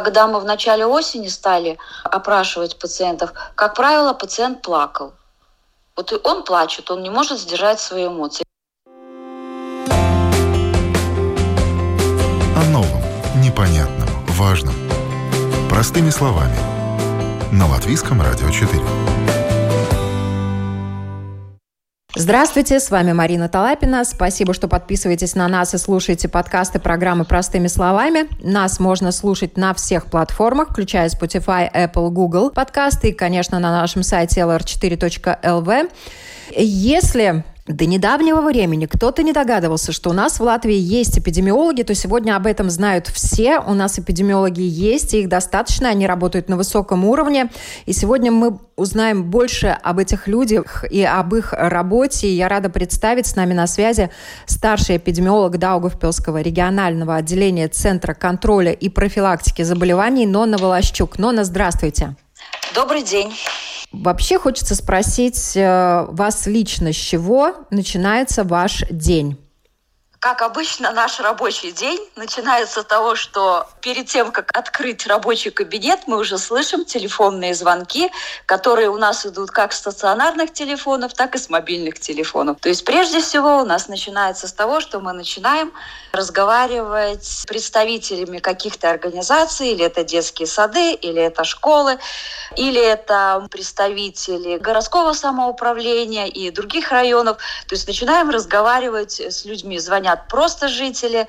когда мы в начале осени стали опрашивать пациентов, как правило, пациент плакал. Вот он плачет, он не может сдержать свои эмоции. О новом, непонятном, важном. Простыми словами. На Латвийском радио 4. Здравствуйте, с вами Марина Талапина. Спасибо, что подписываетесь на нас и слушаете подкасты программы «Простыми словами». Нас можно слушать на всех платформах, включая Spotify, Apple, Google подкасты и, конечно, на нашем сайте lr4.lv. Если до недавнего времени кто-то не догадывался, что у нас в Латвии есть эпидемиологи, то сегодня об этом знают все. У нас эпидемиологи есть, их достаточно, они работают на высоком уровне. И сегодня мы узнаем больше об этих людях и об их работе. И я рада представить с нами на связи старший эпидемиолог Даугавпилского регионального отделения Центра контроля и профилактики заболеваний Нона Волощук. Нона, здравствуйте. Добрый день. Вообще хочется спросить э, вас лично, с чего начинается ваш день? Как обычно, наш рабочий день начинается с того, что перед тем, как открыть рабочий кабинет, мы уже слышим телефонные звонки, которые у нас идут как с стационарных телефонов, так и с мобильных телефонов. То есть прежде всего у нас начинается с того, что мы начинаем разговаривать с представителями каких-то организаций, или это детские сады, или это школы, или это представители городского самоуправления и других районов. То есть начинаем разговаривать с людьми, звонить звонят просто жители.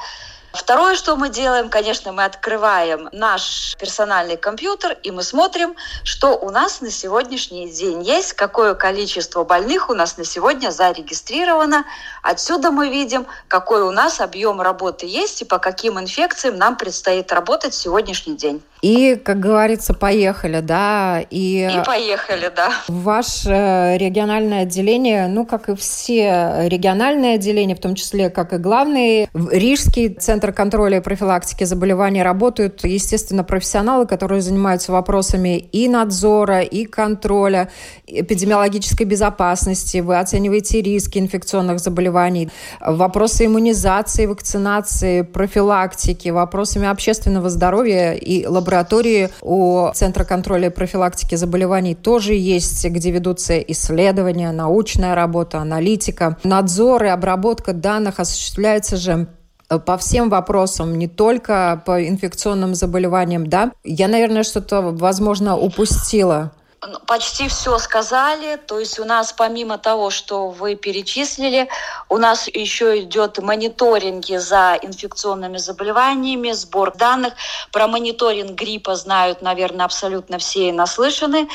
Второе, что мы делаем, конечно, мы открываем наш персональный компьютер и мы смотрим, что у нас на сегодняшний день есть, какое количество больных у нас на сегодня зарегистрировано. Отсюда мы видим, какой у нас объем работы есть и по каким инфекциям нам предстоит работать в сегодняшний день. И, как говорится, поехали, да. И, и поехали, да. Ваше региональное отделение, ну, как и все региональные отделения, в том числе, как и главный, Рижский центр контроля и профилактики заболеваний работают, естественно, профессионалы, которые занимаются вопросами и надзора, и контроля, эпидемиологической безопасности. Вы оцениваете риски инфекционных заболеваний, вопросы иммунизации, вакцинации, профилактики, вопросами общественного здоровья и лаборатории лаборатории у Центра контроля и профилактики заболеваний тоже есть, где ведутся исследования, научная работа, аналитика. Надзор и обработка данных осуществляется же по всем вопросам, не только по инфекционным заболеваниям, да? Я, наверное, что-то, возможно, упустила. Ну, почти все сказали. То есть у нас помимо того, что вы перечислили, у нас еще идет мониторинги за инфекционными заболеваниями, сбор данных. Про мониторинг гриппа знают, наверное, абсолютно все и наслышаны.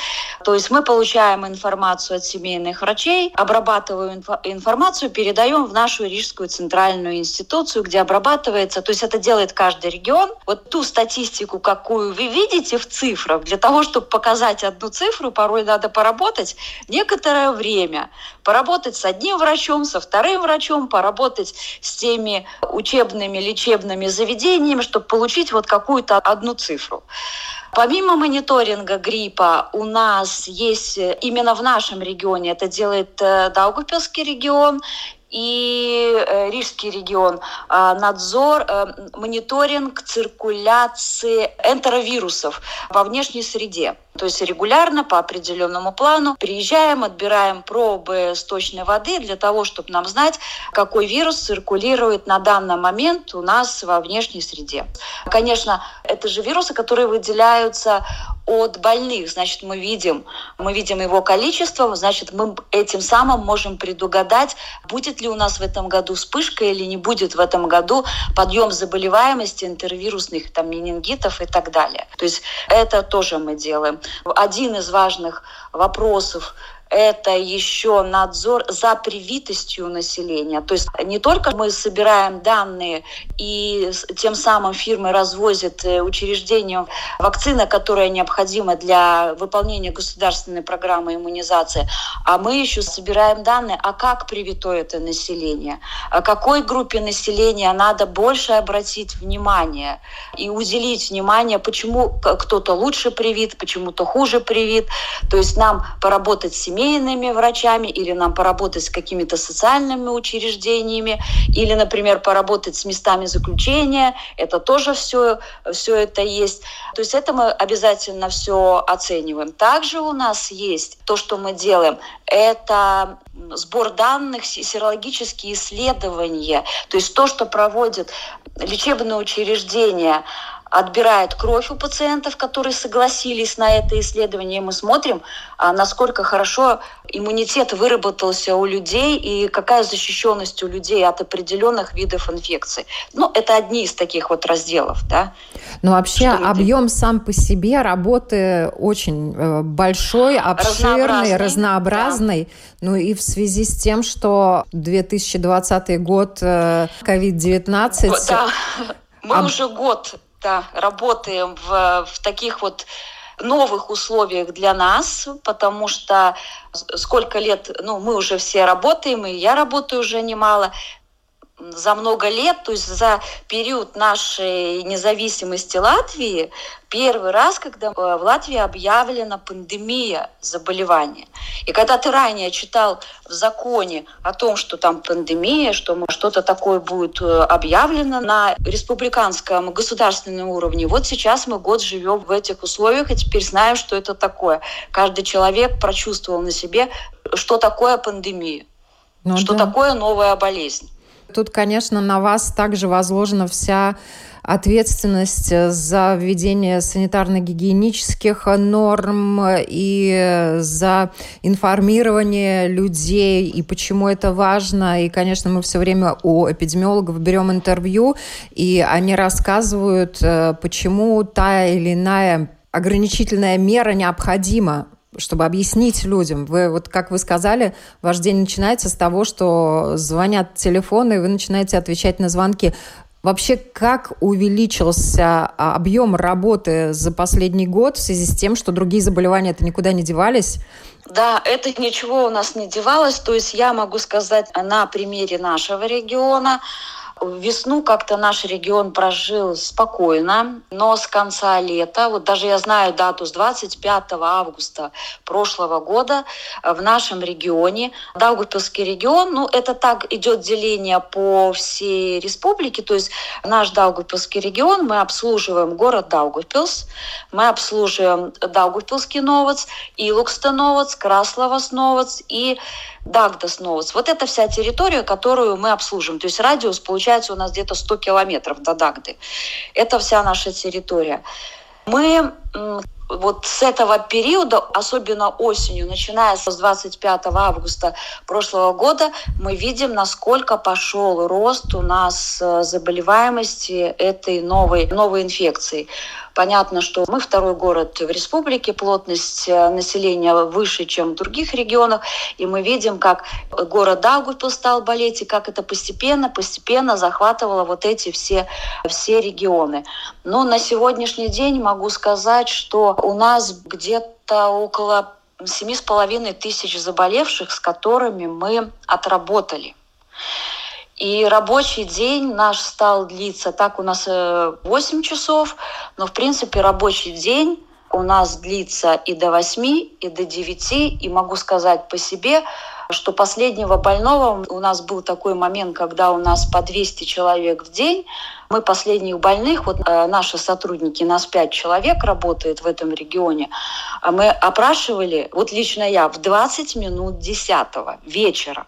То есть мы получаем информацию от семейных врачей, обрабатываем информацию, передаем в нашу Рижскую центральную институцию, где обрабатывается. То есть это делает каждый регион. Вот ту статистику, какую вы видите в цифрах, для того, чтобы показать одну цифру, цифру, порой надо поработать некоторое время. Поработать с одним врачом, со вторым врачом, поработать с теми учебными, лечебными заведениями, чтобы получить вот какую-то одну цифру. Помимо мониторинга гриппа у нас есть именно в нашем регионе, это делает э, Даугавпилский регион, и э, Рижский регион, э, надзор, э, мониторинг циркуляции энтеровирусов во внешней среде. То есть регулярно по определенному плану приезжаем, отбираем пробы сточной воды для того, чтобы нам знать, какой вирус циркулирует на данный момент у нас во внешней среде. Конечно, это же вирусы, которые выделяются от больных. Значит, мы видим, мы видим его количество, значит, мы этим самым можем предугадать, будет ли у нас в этом году вспышка или не будет в этом году подъем заболеваемости интервирусных там, менингитов и так далее. То есть это тоже мы делаем. Один из важных вопросов это еще надзор за привитостью населения. То есть не только мы собираем данные и тем самым фирмы развозят э, учреждениям вакцина, которая необходима для выполнения государственной программы иммунизации, а мы еще собираем данные, а как привито это население, о какой группе населения надо больше обратить внимание и уделить внимание, почему кто-то лучше привит, почему-то хуже привит. То есть нам поработать с семейными врачами, или нам поработать с какими-то социальными учреждениями, или, например, поработать с местами заключения. Это тоже все, все это есть. То есть это мы обязательно все оцениваем. Также у нас есть то, что мы делаем, это сбор данных, серологические исследования, то есть то, что проводят лечебные учреждения отбирает кровь у пациентов, которые согласились на это исследование. И мы смотрим, а, насколько хорошо иммунитет выработался у людей и какая защищенность у людей от определенных видов инфекций. Ну, это одни из таких вот разделов, да. Но ну, вообще Что объем сам по себе работы очень э, большой, обширный, разнообразный. разнообразный. Да. Ну и в связи с тем, что 2020 год, COVID-19... Э, да, мы об... уже год да, работаем в, в таких вот новых условиях для нас, потому что сколько лет, ну, мы уже все работаем, и я работаю уже немало, за много лет, то есть за период нашей независимости Латвии, первый раз, когда в Латвии объявлена пандемия заболевания. И когда ты ранее читал в законе о том, что там пандемия, что что-то такое будет э, объявлено на республиканском государственном уровне, вот сейчас мы год живем в этих условиях и теперь знаем, что это такое. Каждый человек прочувствовал на себе, что такое пандемия, ну, что да. такое новая болезнь. Тут, конечно, на вас также возложена вся ответственность за введение санитарно-гигиенических норм и за информирование людей и почему это важно. И, конечно, мы все время у эпидемиологов берем интервью, и они рассказывают, э, почему та или иная ограничительная мера необходима чтобы объяснить людям. Вы, вот как вы сказали, ваш день начинается с того, что звонят телефоны, и вы начинаете отвечать на звонки. Вообще, как увеличился а, объем работы за последний год в связи с тем, что другие заболевания это никуда не девались? Да, это ничего у нас не девалось. То есть я могу сказать на примере нашего региона, Весну как-то наш регион прожил спокойно, но с конца лета, вот даже я знаю дату, с 25 августа прошлого года в нашем регионе, Даугавпилский регион, ну это так идет деление по всей республике, то есть наш Даугавпилский регион, мы обслуживаем город Даугавпилс, мы обслуживаем Даугавпилский Новоц, Илукста Новоц, Красловос Новоц и Дагдас Новоц. Вот это вся территория, которую мы обслуживаем. То есть радиус получается у нас где-то 100 километров до Дагды. Это вся наша территория. Мы вот с этого периода, особенно осенью, начиная с 25 августа прошлого года, мы видим, насколько пошел рост у нас э, заболеваемости этой новой, новой инфекции. Понятно, что мы второй город в республике, плотность э, населения выше, чем в других регионах, и мы видим, как город Даугавпилс стал болеть, и как это постепенно, постепенно захватывало вот эти все, все регионы. Но на сегодняшний день могу сказать, что у нас где-то около семи с половиной тысяч заболевших, с которыми мы отработали. И рабочий день наш стал длиться, так у нас 8 э, часов, но в принципе рабочий день у нас длится и до 8, и до 9, и могу сказать по себе, что последнего больного у нас был такой момент, когда у нас по 200 человек в день. Мы последних больных, вот э, наши сотрудники, нас 5 человек работает в этом регионе, а мы опрашивали, вот лично я, в 20 минут 10 вечера.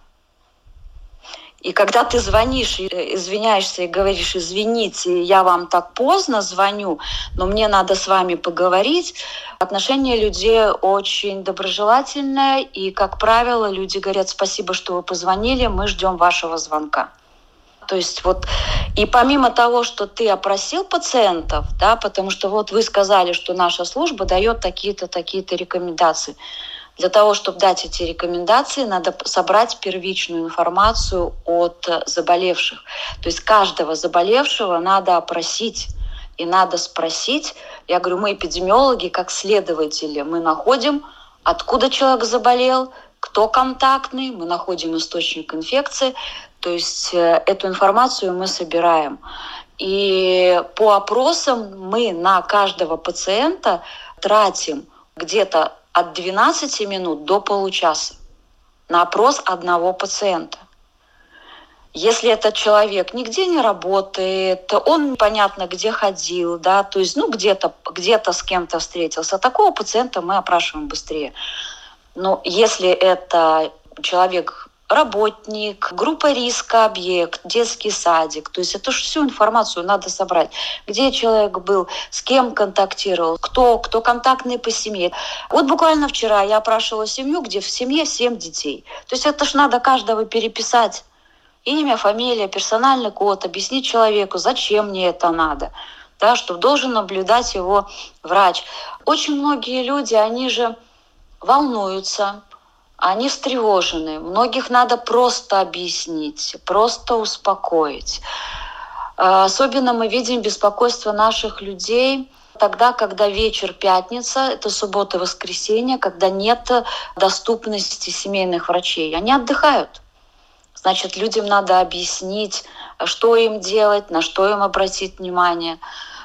И когда ты звонишь, э, извиняешься и говоришь, извините, я вам так поздно звоню, но мне надо с вами поговорить, отношение людей очень доброжелательное, и, как правило, люди говорят, спасибо, что вы позвонили, мы ждем вашего звонка. То есть вот, и помимо того, что ты опросил пациентов, да, потому что вот вы сказали, что наша служба дает такие-то, такие-то рекомендации, для того, чтобы дать эти рекомендации, надо собрать первичную информацию от э, заболевших. То есть каждого заболевшего надо опросить и надо спросить. Я говорю, мы эпидемиологи, как следователи, мы находим, откуда человек заболел, кто контактный, мы находим источник инфекции. То есть э, эту информацию мы собираем. И по опросам мы на каждого пациента тратим где-то от 12 минут до получаса на опрос одного пациента. Если этот человек нигде не работает, он понятно где ходил, да, то есть ну где-то где с кем-то встретился, такого пациента мы опрашиваем быстрее. Но если это человек работник, группа риска, объект, детский садик. То есть это же всю информацию надо собрать. Где человек был, с кем контактировал, кто, кто контактный по семье. Вот буквально вчера я опрашивала семью, где в семье семь детей. То есть это же надо каждого переписать. Имя, фамилия, персональный код, объяснить человеку, зачем мне это надо да, что должен наблюдать его врач. Очень многие люди, они же волнуются, они встревожены. Многих надо просто объяснить, просто успокоить. А, особенно мы видим беспокойство наших людей тогда, когда вечер пятница, это суббота, воскресенье, когда нет доступности семейных врачей. Они отдыхают. Значит, людям надо объяснить, что им делать, на что им обратить внимание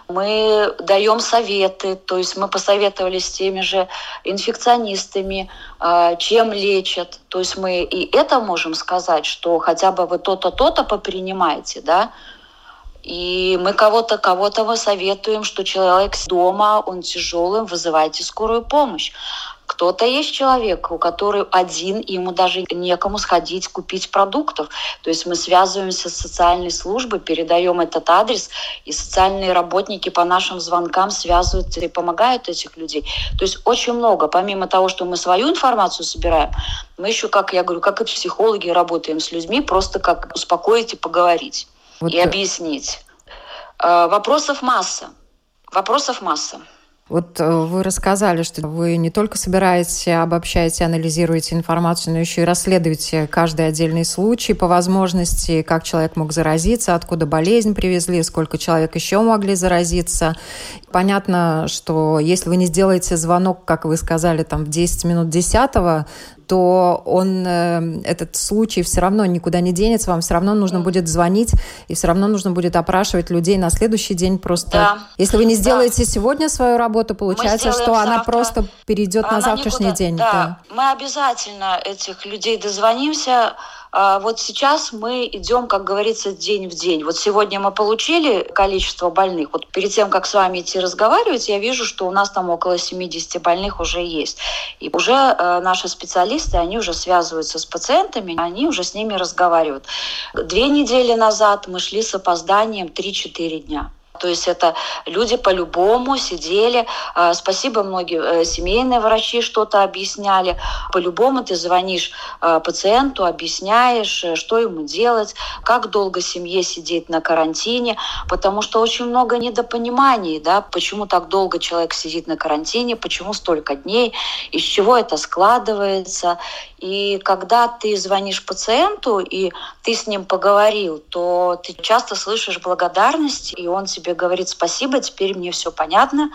мы даем советы, то есть мы посоветовались с теми же инфекционистами, а, чем лечат. То есть мы и это можем сказать, что хотя бы вы то-то, то-то попринимаете, да, и мы кого-то, кого-то мы советуем, что человек дома, он тяжелый, вызывайте скорую помощь. Кто-то есть человек, у которого один, и ему даже некому сходить купить продуктов. То есть мы связываемся с социальной службой, передаем этот адрес, и социальные работники по нашим звонкам связываются и помогают этих людей. То есть очень много. Помимо того, что мы свою информацию собираем, мы еще, как я говорю, как и психологи, работаем с людьми, просто как успокоить и поговорить, вот и объяснить. Э, вопросов масса. Вопросов масса. Вот э, вы рассказали, что вы не только собираете, обобщаете, анализируете информацию, но еще и расследуете каждый отдельный случай по возможности, как человек мог заразиться, откуда болезнь привезли, сколько человек еще могли заразиться. Понятно, что если вы не сделаете звонок, как вы сказали, там в 10 минут 10 то он, э, этот случай все равно никуда не денется, вам все равно нужно будет звонить, и все равно нужно будет опрашивать людей на следующий день просто. Да. Если вы не сделаете да. сегодня свою работу, получается, что завтра. она просто перейдет она на завтрашний никуда. день. Да. да, мы обязательно этих людей дозвонимся, а вот сейчас мы идем, как говорится, день в день. Вот сегодня мы получили количество больных. Вот перед тем, как с вами идти разговаривать, я вижу, что у нас там около 70 больных уже есть. И уже э, наши специалисты, они уже связываются с пациентами, они уже с ними разговаривают. Две недели назад мы шли с опозданием 3-4 дня. То есть это люди по-любому сидели. А, спасибо, многие э, семейные врачи что-то объясняли. По-любому ты звонишь а, пациенту, объясняешь, э, что ему делать, как долго семье сидеть на карантине, потому что очень много недопониманий, да, почему так долго человек сидит на карантине, почему столько дней, из чего это складывается. И когда ты звонишь пациенту, и ты с ним поговорил, то ты часто слышишь благодарность, и он тебе говорит спасибо, теперь мне все понятно.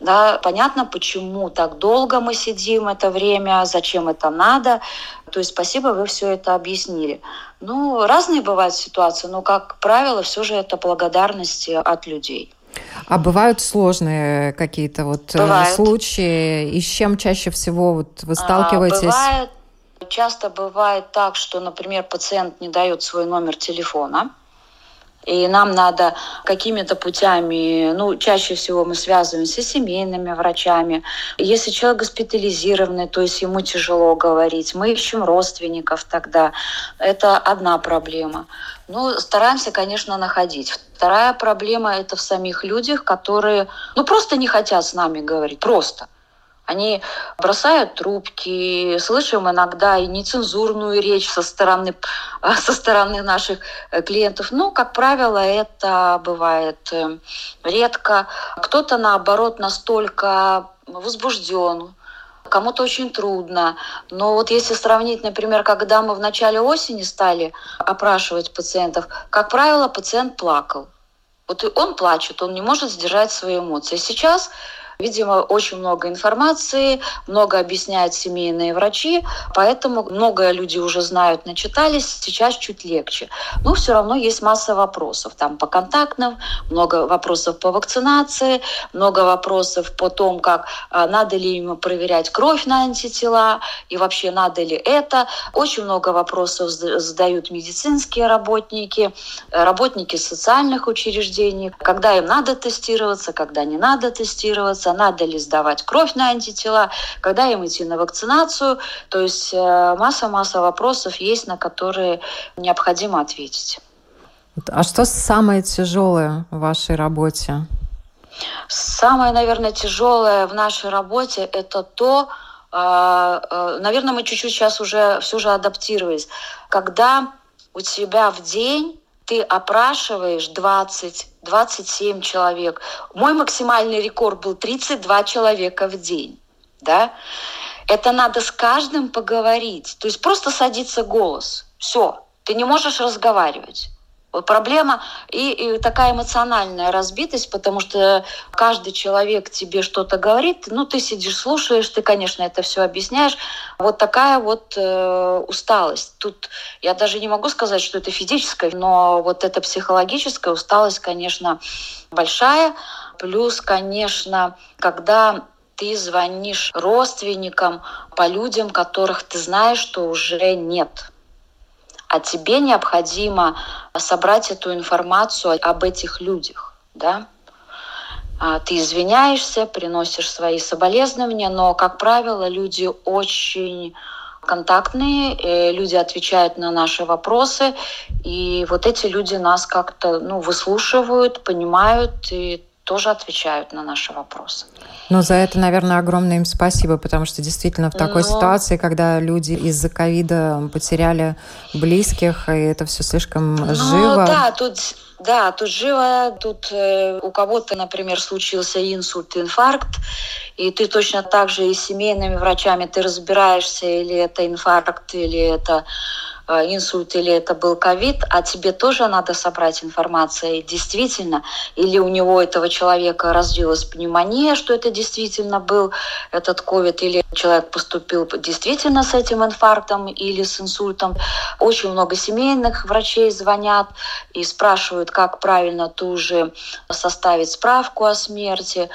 Да, понятно, почему так долго мы сидим это время, зачем это надо. То есть спасибо, вы все это объяснили. Ну, разные бывают ситуации, но, как правило, все же это благодарность от людей. А бывают сложные какие-то вот э, бывает. случаи? И с чем чаще всего вот вы а, сталкиваетесь? Бывает Часто бывает так, что, например, пациент не дает свой номер телефона, и нам надо какими-то путями, ну, чаще всего мы связываемся с семейными врачами. Если человек госпитализированный, то есть ему тяжело говорить, мы ищем родственников тогда. Это одна проблема. Ну, стараемся, конечно, находить. Вторая проблема – это в самих людях, которые, ну, просто не хотят с нами говорить, просто – они бросают трубки, слышим иногда и нецензурную речь со стороны, со стороны наших э, клиентов. Но, как правило, это бывает э, редко. Кто-то, наоборот, настолько возбужден, кому-то очень трудно. Но вот если сравнить, например, когда мы в начале осени стали опрашивать пациентов, как правило, пациент плакал. Вот он плачет, он не может сдержать свои эмоции. Сейчас Видимо, очень много информации, много объясняют семейные врачи, поэтому много люди уже знают, начитались, сейчас чуть легче. Но все равно есть масса вопросов. Там по контактным, много вопросов по вакцинации, много вопросов по тому, как а, надо ли им проверять кровь на антитела и вообще надо ли это. Очень много вопросов задают медицинские работники, работники социальных учреждений, когда им надо тестироваться, когда не надо тестироваться, надо ли сдавать кровь на антитела, когда им идти на вакцинацию. То есть э, масса-масса вопросов есть, на которые необходимо ответить. А что самое тяжелое в вашей работе? Самое, наверное, тяжелое в нашей работе – это то, а, э, наверное, мы чуть-чуть сейчас уже все же адаптировались, когда у тебя в день ты опрашиваешь 20-27 человек. Мой максимальный рекорд был 32 человека в день. Да? Это надо с каждым поговорить. То есть просто садится голос. Все, ты не можешь разговаривать. Проблема и, и такая эмоциональная разбитость, потому что каждый человек тебе что-то говорит, ну ты сидишь, слушаешь, ты, конечно, это все объясняешь. Вот такая вот э, усталость. Тут я даже не могу сказать, что это физическая, но вот эта психологическая усталость, конечно, большая. Плюс, конечно, когда ты звонишь родственникам по людям, которых ты знаешь, что уже нет а тебе необходимо собрать эту информацию об этих людях, да? А ты извиняешься, приносишь свои соболезнования, но, как правило, люди очень контактные, люди отвечают на наши вопросы, и вот эти люди нас как-то ну, выслушивают, понимают и тоже отвечают на наши вопросы. Ну, за это, наверное, огромное им спасибо, потому что действительно в такой Но... ситуации, когда люди из-за ковида потеряли близких, и это все слишком ну, живо. Да, тут да, тут живо, тут э, у кого-то, например, случился инсульт, инфаркт, и ты точно так же и с семейными врачами ты разбираешься, или это инфаркт, или это инсульт или это был ковид, а тебе тоже надо собрать информацию, действительно, или у него этого человека развилась пневмония, что это действительно был этот ковид, или человек поступил действительно с этим инфарктом или с инсультом. Очень много семейных врачей звонят и спрашивают, как правильно тоже составить справку о смерти.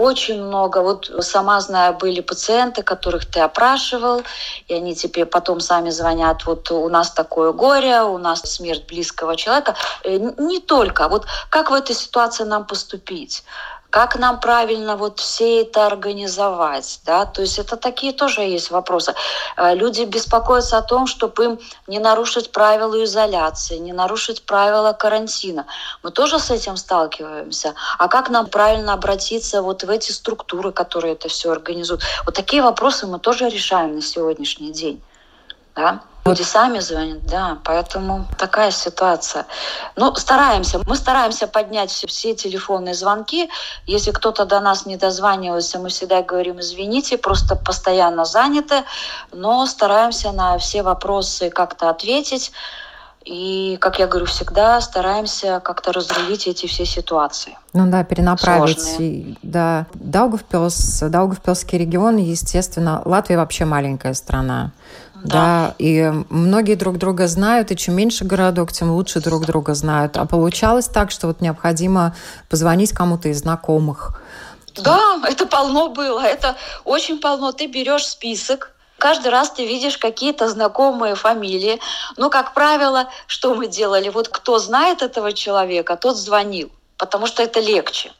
Очень много. Вот сама знаю, были пациенты, которых ты опрашивал, и они тебе потом сами звонят, вот у нас такое горе, у нас смерть близкого человека. Э, не только. Вот как в этой ситуации нам поступить? Как нам правильно вот все это организовать, да, то есть это такие тоже есть вопросы. Э, люди беспокоятся о том, чтобы им не нарушить правила изоляции, не нарушить правила карантина. Мы тоже с этим сталкиваемся. А как нам правильно обратиться вот в эти структуры, которые это все организуют? Вот такие вопросы мы тоже решаем на сегодняшний день. Да? Люди сами звонят, да, поэтому такая ситуация. Ну, стараемся, мы стараемся поднять все телефонные звонки. Если кто-то до нас не дозванивается, мы всегда говорим, извините, просто постоянно заняты, но стараемся на все вопросы как-то ответить. И, как я говорю, всегда стараемся как-то разрулить эти все ситуации. Ну да, перенаправить. Сложные. Да, Даугавпилс, Даугавпилский регион, естественно, Латвия вообще маленькая страна. Да. да, и многие друг друга знают, и чем меньше городок, тем лучше друг друга знают. А получалось так, что вот необходимо позвонить кому-то из знакомых. Да, это полно было, это очень полно. Ты берешь список, каждый раз ты видишь какие-то знакомые фамилии. Но, как правило, что мы делали? Вот кто знает этого человека, тот звонил, потому что это легче.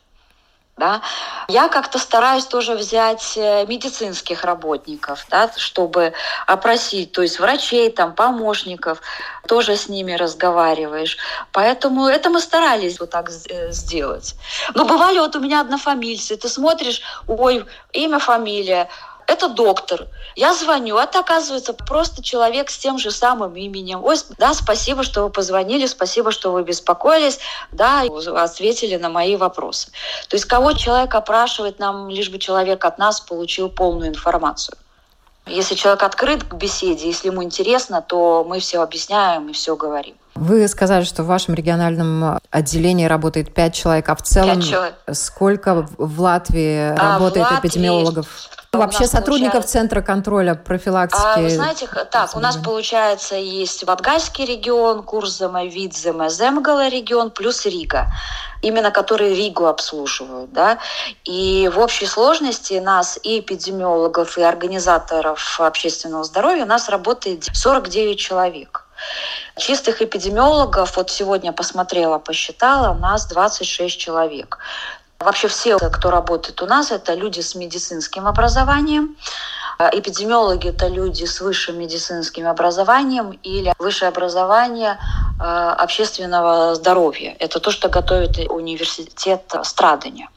Да? Я как-то стараюсь тоже взять э, медицинских работников, да, чтобы опросить, то есть врачей, там, помощников, тоже с ними разговариваешь. Поэтому это мы старались вот так э, сделать. Но бывали вот у меня однофамильцы, ты смотришь, ой, имя, фамилия, это доктор. Я звоню, это оказывается просто человек с тем же самым именем. Ой, да, спасибо, что вы позвонили, спасибо, что вы беспокоились, да, ответили на мои вопросы. То есть кого человек опрашивает, нам лишь бы человек от нас получил полную информацию. Если человек открыт к беседе, если ему интересно, то мы все объясняем и все говорим. Вы сказали, что в вашем региональном отделении работает 5 человек, а в целом сколько в Латвии а, работает в Латвии эпидемиологов? Вообще сотрудников получается... Центра контроля профилактики? А, вы знаете, так, у нас получается есть Латгальский регион, Курзема, Видзема, Земгала регион, плюс Рига именно которые Ригу обслуживают. Да? И в общей сложности нас и эпидемиологов, и организаторов общественного здоровья у нас работает 49 человек. Чистых эпидемиологов, вот сегодня посмотрела, посчитала, у нас 26 человек. Вообще все, кто работает у нас, это люди с медицинским образованием. Эпидемиологи – это люди с высшим медицинским образованием или высшее образование э, общественного здоровья. Это то, что готовит университет Страдания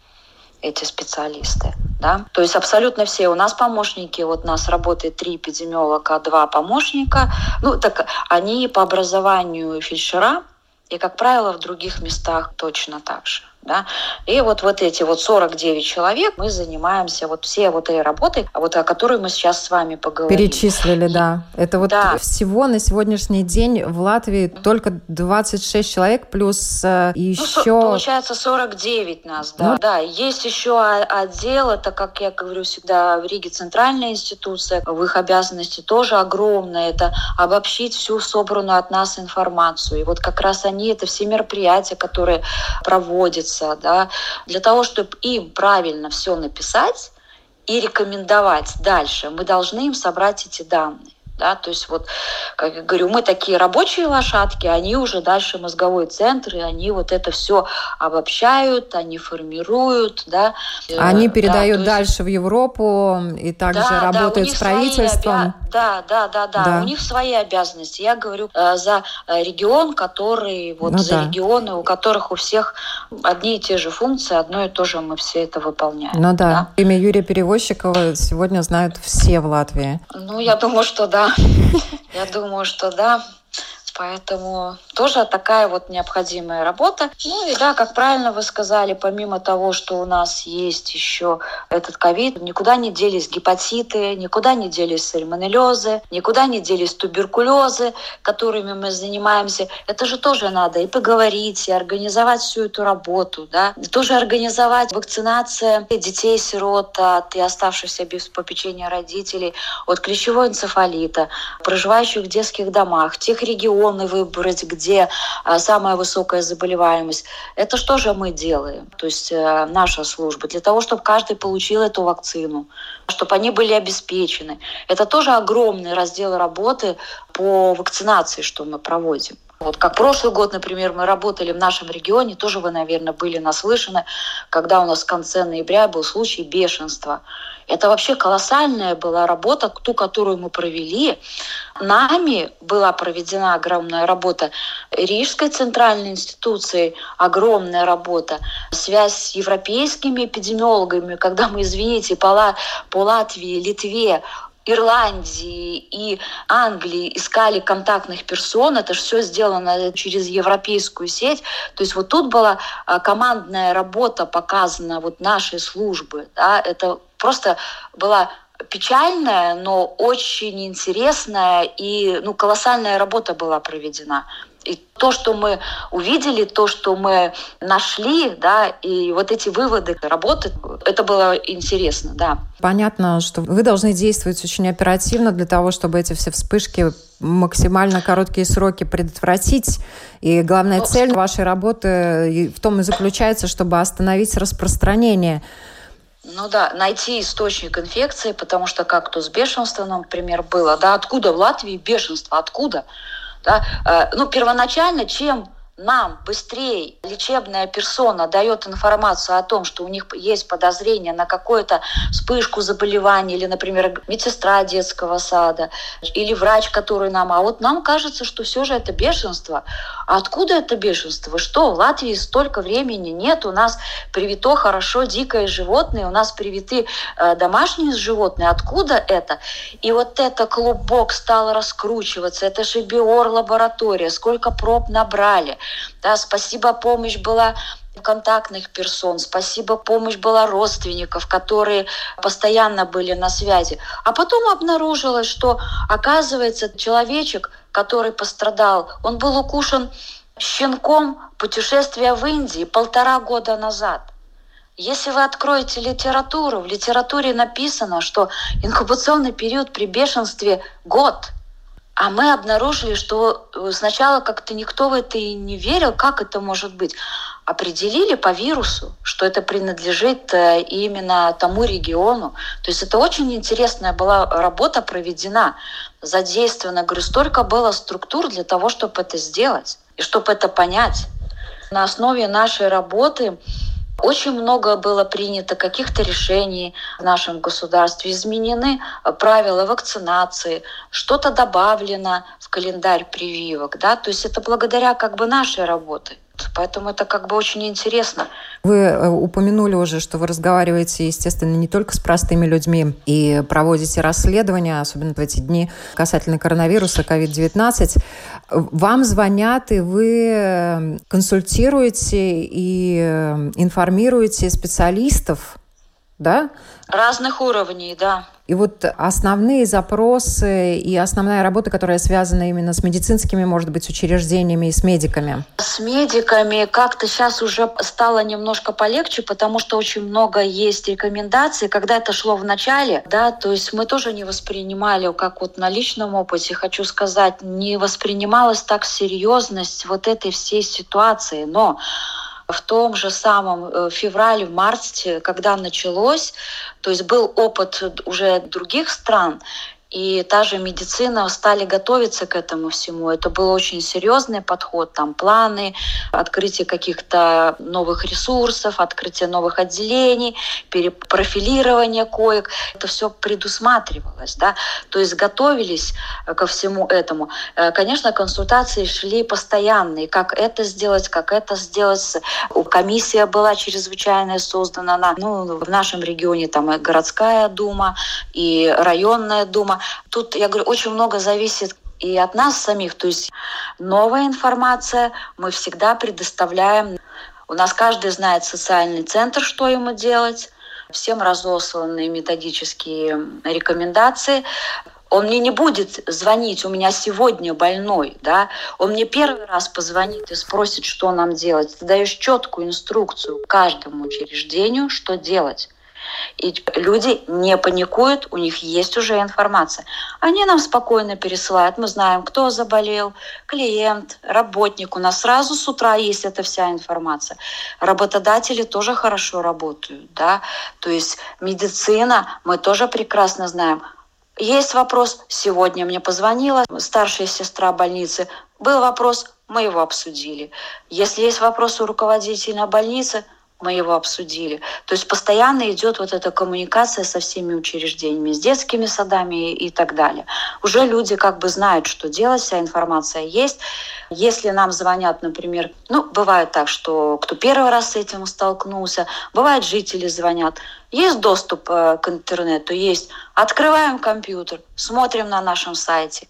эти специалисты. Да? То есть абсолютно все. У нас помощники, вот у нас работает три эпидемиолога, два помощника. Ну, так они по образованию фельдшера, и, как правило, в других местах точно так же. Да? И вот, вот эти вот 49 человек, мы занимаемся вот все вот этой работой, вот о которой мы сейчас с вами поговорим. Перечислили, да. Это вот да. всего на сегодняшний день в Латвии только 26 человек, плюс э, еще... Ну, получается 49 нас, да. Ну, да, есть еще отдел, это, как я говорю всегда, в Риге центральная институция, в их обязанности тоже огромное, это обобщить всю собранную от нас информацию. И вот как раз они, это все мероприятия, которые проводятся, учиться, да, для того, чтобы им правильно все написать и рекомендовать дальше, мы должны им собрать эти данные. Да? То есть вот, как я говорю, мы такие рабочие лошадки, они уже дальше мозговой центр, и они вот это все обобщают, они формируют. Да? Они передают да, дальше есть... в Европу и также да, работают да, с правительством. Обя... Да, да, да, да, да. У них свои обязанности. Я говорю э, за э, регион, который, вот ну, за да. регионы, у которых у всех одни и те же функции, одно и то же мы все это выполняем. Ну да. да? Имя Юрия Перевозчикова сегодня знают все в Латвии. Ну, я думаю, что да. Я думаю, что да. Поэтому тоже такая вот необходимая работа. Ну и да, как правильно вы сказали, помимо того, что у нас есть еще этот ковид, никуда не делись гепатиты, никуда не делись сальмонеллезы, никуда не делись туберкулезы, которыми мы занимаемся. Это же тоже надо и поговорить, и организовать всю эту работу, да. Тоже организовать вакцинация детей-сирот от и оставшихся без попечения родителей от клещевого энцефалита, проживающих в детских домах, тех регионов, регионы выбрать, где а, самая высокая заболеваемость. Это что же мы делаем? То есть э, наша служба для того, чтобы каждый получил эту вакцину, чтобы они были обеспечены. Это тоже огромный раздел работы по вакцинации, что мы проводим. Вот как прошлый год, например, мы работали в нашем регионе, тоже вы, наверное, были наслышаны, когда у нас в конце ноября был случай бешенства. Это вообще колоссальная была работа, ту, которую мы провели. Нами была проведена огромная работа. Рижской центральной институцией огромная работа. Связь с европейскими эпидемиологами, когда мы, извините, по, по Латвии, Литве Ирландии и Англии искали контактных персон, это же все сделано через европейскую сеть. То есть вот тут была а, командная работа показана вот нашей службы. Да, это просто была печальная, но очень интересная и ну, колоссальная работа была проведена. И то, что мы увидели, то, что мы нашли, да, и вот эти выводы работы, это было интересно, да. Понятно, что вы должны действовать очень оперативно для того, чтобы эти все вспышки максимально короткие сроки предотвратить. И главная ну, цель вашей работы в том и заключается, чтобы остановить распространение ну да, найти источник инфекции, потому что как то с бешенством, например, было, да, откуда в Латвии бешенство, откуда? Да? Э, ну, первоначально, чем нам быстрее лечебная персона дает информацию о том, что у них есть подозрение на какую-то вспышку заболевания, или, например, медсестра детского сада, или врач, который нам... А вот нам кажется, что все же это бешенство. Откуда это бешенство? Что, в Латвии столько времени нет, у нас привито хорошо дикое животное, у нас привиты э, домашние животные. Откуда это? И вот это клубок стал раскручиваться, это же биор-лаборатория, сколько проб набрали, Да, спасибо, помощь была контактных персон, спасибо, помощь была родственников, которые постоянно были на связи. А потом обнаружилось, что, оказывается, человечек, который пострадал, он был укушен щенком путешествия в Индии полтора года назад. Если вы откроете литературу, в литературе написано, что инкубационный период при бешенстве – год. А мы обнаружили, что сначала как-то никто в это и не верил, как это может быть определили по вирусу, что это принадлежит э, именно тому региону. То есть это очень интересная была работа проведена, задействовано. Говорю, столько было структур для того, чтобы это сделать и чтобы это понять. На основе нашей работы очень много было принято каких-то решений в нашем государстве, изменены правила вакцинации, что-то добавлено в календарь прививок. Да? То есть это благодаря как бы нашей работе. Поэтому это как бы очень интересно. Вы э, упомянули уже, что вы разговариваете, естественно, не только с простыми людьми и проводите расследования, особенно в эти дни касательно коронавируса, COVID-19. Вам звонят, и вы э, консультируете и э, информируете специалистов, да? Разных уровней, да. И вот основные запросы и основная работа, которая связана именно с медицинскими, может быть, учреждениями и с медиками? С медиками как-то сейчас уже стало немножко полегче, потому что очень много есть рекомендаций. Когда это шло в начале, да, то есть мы тоже не воспринимали, как вот на личном опыте, хочу сказать, не воспринималась так серьезность вот этой всей ситуации. Но в том же самом э, феврале, в марте, когда началось, то есть был опыт уже других стран, и та же медицина стали готовиться к этому всему. Это был очень серьезный подход, там планы, открытие каких-то новых ресурсов, открытие новых отделений, перепрофилирование коек. Это все предусматривалось, да, то есть готовились ко всему этому. Э, конечно, консультации шли постоянные, как это сделать, как это сделать. Комиссия была чрезвычайно создана, на, ну, в нашем регионе там и городская дума, и районная дума. Тут, я говорю, очень много зависит и от нас самих. То есть новая информация мы всегда предоставляем. У нас каждый знает социальный центр, что ему делать. Всем разосланы методические рекомендации он мне не будет звонить, у меня сегодня больной, да, он мне первый раз позвонит и спросит, что нам делать. Ты даешь четкую инструкцию каждому учреждению, что делать. И люди не паникуют, у них есть уже информация. Они нам спокойно пересылают. Мы знаем, кто заболел, клиент, работник. У нас сразу с утра есть эта вся информация. Работодатели тоже хорошо работают. Да? То есть медицина, мы тоже прекрасно знаем. Есть вопрос, сегодня мне позвонила старшая сестра больницы, был вопрос, мы его обсудили. Если есть вопрос у руководителя больницы, мы его обсудили. То есть постоянно идет вот эта коммуникация со всеми учреждениями, с детскими садами и так далее. Уже люди как бы знают, что делать, вся информация есть. Если нам звонят, например, ну, бывает так, что кто первый раз с этим столкнулся, бывает жители звонят, есть доступ э, к интернету, есть. Открываем компьютер, смотрим на нашем сайте.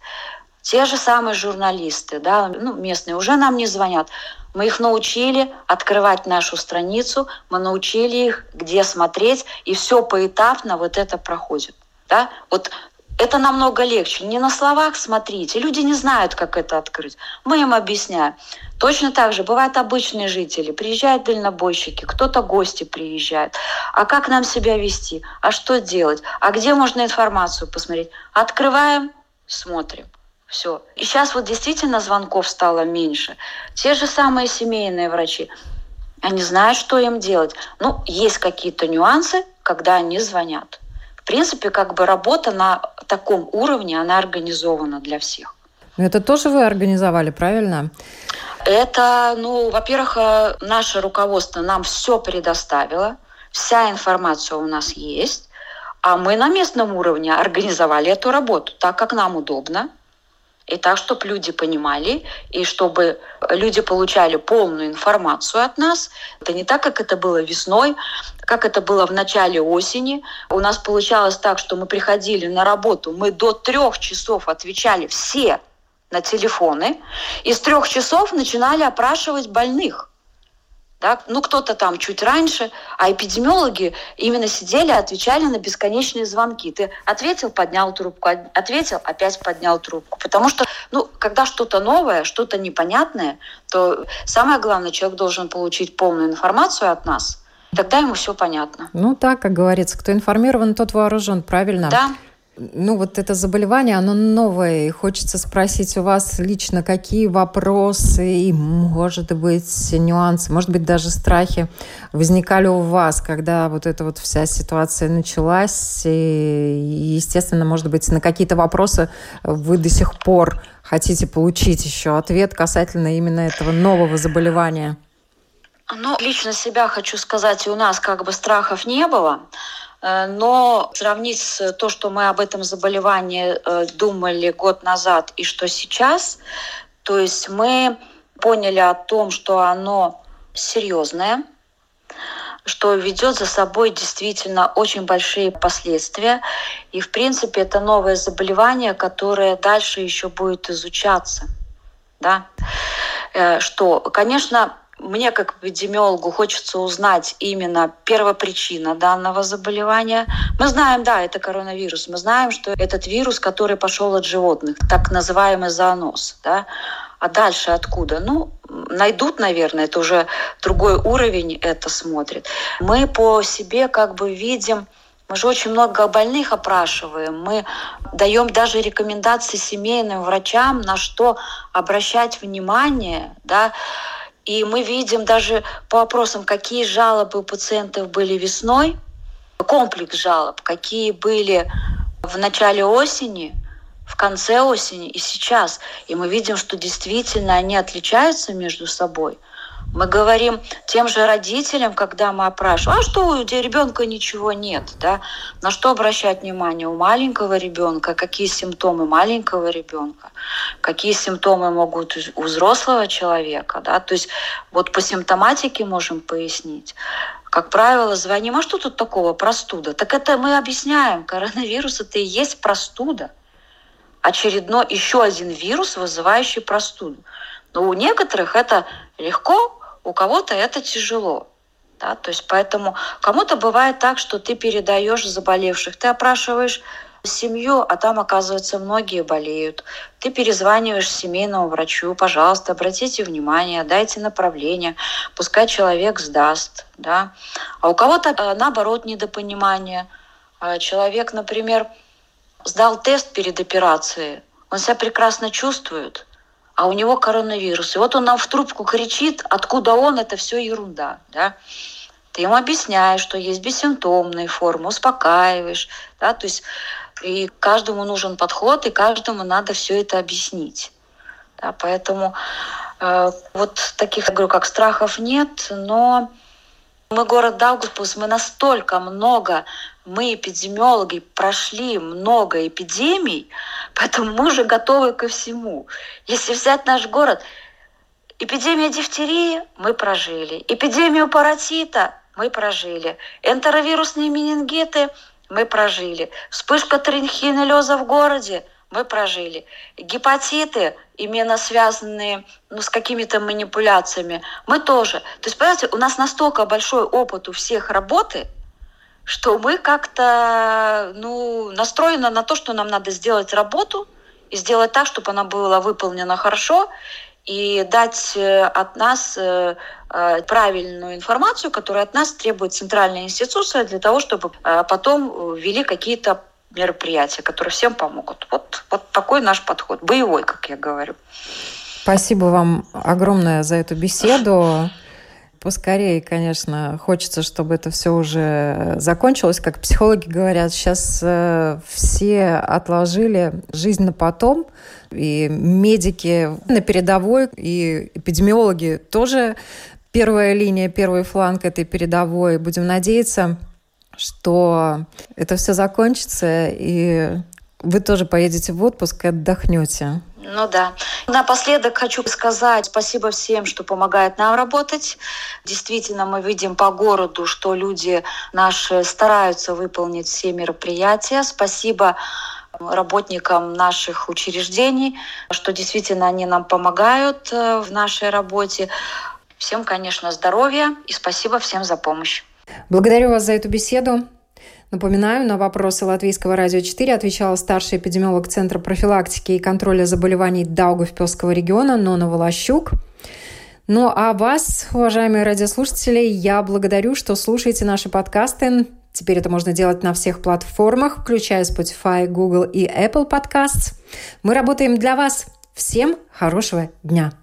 Те же самые журналисты, да, ну, местные уже нам не звонят. Мы их научили открывать нашу страницу, мы научили их, где смотреть, и все поэтапно вот это проходит. Да? Вот это намного легче. Не на словах смотрите. Люди не знают, как это открыть. Мы им объясняем. Точно так же бывают обычные жители. Приезжают дальнобойщики, кто-то гости приезжают. А как нам себя вести? А что делать? А где можно информацию посмотреть? Открываем, смотрим. Все. И сейчас вот действительно звонков стало меньше. Те же самые семейные врачи. Они знают, что им делать. Ну, есть какие-то нюансы, когда они звонят. В принципе, как бы работа на таком уровне, она организована для всех. Это тоже вы организовали, правильно? Это, ну, во-первых, э, наше руководство нам все предоставило, вся информация у нас есть, а мы на местном уровне организовали эту работу так, как нам удобно, и так, чтобы люди понимали, и чтобы люди получали полную информацию от нас. Это не так, как это было весной, как это было в начале осени. У нас получалось так, что мы приходили на работу, мы до трех часов отвечали все на телефоны и с трех часов начинали опрашивать больных. Да? Ну, кто-то там чуть раньше, а эпидемиологи именно сидели, отвечали на бесконечные звонки. Ты ответил, поднял трубку, ответил, опять поднял трубку. Потому что, ну, когда что-то новое, что-то непонятное, то самое главное, человек должен получить полную информацию от нас – тогда ему все понятно. Ну так, как говорится, кто информирован, тот вооружен, правильно? Да. Ну, вот это заболевание, оно новое. И хочется спросить у вас лично, какие вопросы и, может быть, нюансы, может быть, даже страхи возникали у вас, когда вот эта вот вся ситуация началась. И, естественно, может быть, на какие-то вопросы вы до сих пор хотите получить еще ответ касательно именно этого нового заболевания. Ну, лично себя хочу сказать, у нас как бы страхов не было. Э, но сравнить с то, что мы об этом заболевании э, думали год назад и что сейчас, то есть мы поняли о том, что оно серьезное, что ведет за собой действительно очень большие последствия. И, в принципе, это новое заболевание, которое дальше еще будет изучаться. Да? Э, что, конечно, мне как эпидемиологу хочется узнать именно первопричина данного заболевания. Мы знаем, да, это коронавирус. Мы знаем, что этот вирус, который пошел от животных, так называемый зооноз. Да? А дальше откуда? Ну, найдут, наверное, это уже другой уровень это смотрит. Мы по себе как бы видим, мы же очень много больных опрашиваем. Мы даем даже рекомендации семейным врачам, на что обращать внимание, да, и мы видим даже по вопросам, какие жалобы у пациентов были весной, комплекс жалоб, какие были в начале осени, в конце осени и сейчас. И мы видим, что действительно они отличаются между собой – мы говорим тем же родителям, когда мы опрашиваем, а что у ребенка ничего нет, да? На что обращать внимание у маленького ребенка, какие симптомы маленького ребенка, какие симптомы могут у взрослого человека, да? То есть вот по симптоматике можем пояснить. Как правило, звоним, а что тут такого, простуда? Так это мы объясняем, коронавирус это и есть простуда. Очередной еще один вирус, вызывающий простуду. Но у некоторых это легко, у кого-то это тяжело. Да? То есть поэтому кому-то бывает так, что ты передаешь заболевших, ты опрашиваешь семью, а там, оказывается, многие болеют. Ты перезваниваешь семейному врачу, пожалуйста, обратите внимание, дайте направление, пускай человек сдаст. Да? А у кого-то, э, наоборот, недопонимание. А человек, например, сдал тест перед операцией, он себя прекрасно чувствует – а у него коронавирус. И вот он нам в трубку кричит, откуда он, это все ерунда. Да? Ты ему объясняешь, что есть бессимптомные формы, успокаиваешь. Да? То есть и каждому нужен подход, и каждому надо все это объяснить. Да? Поэтому э, вот таких, я говорю, как страхов нет, но мы город Даугавпилс, мы настолько много, мы эпидемиологи, прошли много эпидемий, поэтому мы уже готовы ко всему. Если взять наш город, эпидемия дифтерии мы прожили, эпидемию паротита мы прожили, энтеровирусные менингиты мы прожили, вспышка тринхинеллеза в городе мы прожили, гепатиты именно связанные ну, с какими-то манипуляциями, мы тоже. То есть, понимаете, у нас настолько большой опыт у всех работы, что мы как-то ну, настроены на то, что нам надо сделать работу и сделать так, чтобы она была выполнена хорошо, и дать э, от нас э, э, правильную информацию, которую от нас требует центральная институция для того, чтобы потом ввели какие-то мероприятия, которые всем помогут. Вот, вот такой наш подход, боевой, как я говорю. Спасибо вам огромное за эту беседу. Поскорее, конечно, хочется, чтобы это все уже закончилось. Как психологи говорят, сейчас э, все отложили жизнь на потом, и медики на передовой, и эпидемиологи тоже первая линия, первый фланг этой передовой. Будем надеяться, что это все закончится, и вы тоже поедете в отпуск и отдохнете. Ну да. Напоследок хочу сказать спасибо всем, что помогает нам работать. Действительно, мы видим по городу, что люди наши стараются выполнить все мероприятия. Спасибо работникам наших учреждений, что действительно они нам помогают э, в нашей работе. Всем, конечно, здоровья и спасибо всем за помощь. Благодарю вас за эту беседу. Напоминаю, на вопросы Латвийского радио 4 отвечала старший эпидемиолог Центра профилактики и контроля заболеваний Даугавпилского региона Нона Волощук. Ну а вас, уважаемые радиослушатели, я благодарю, что слушаете наши подкасты. Теперь это можно делать на всех платформах, включая Spotify, Google и Apple Podcasts. Мы работаем для вас. Всем хорошего дня!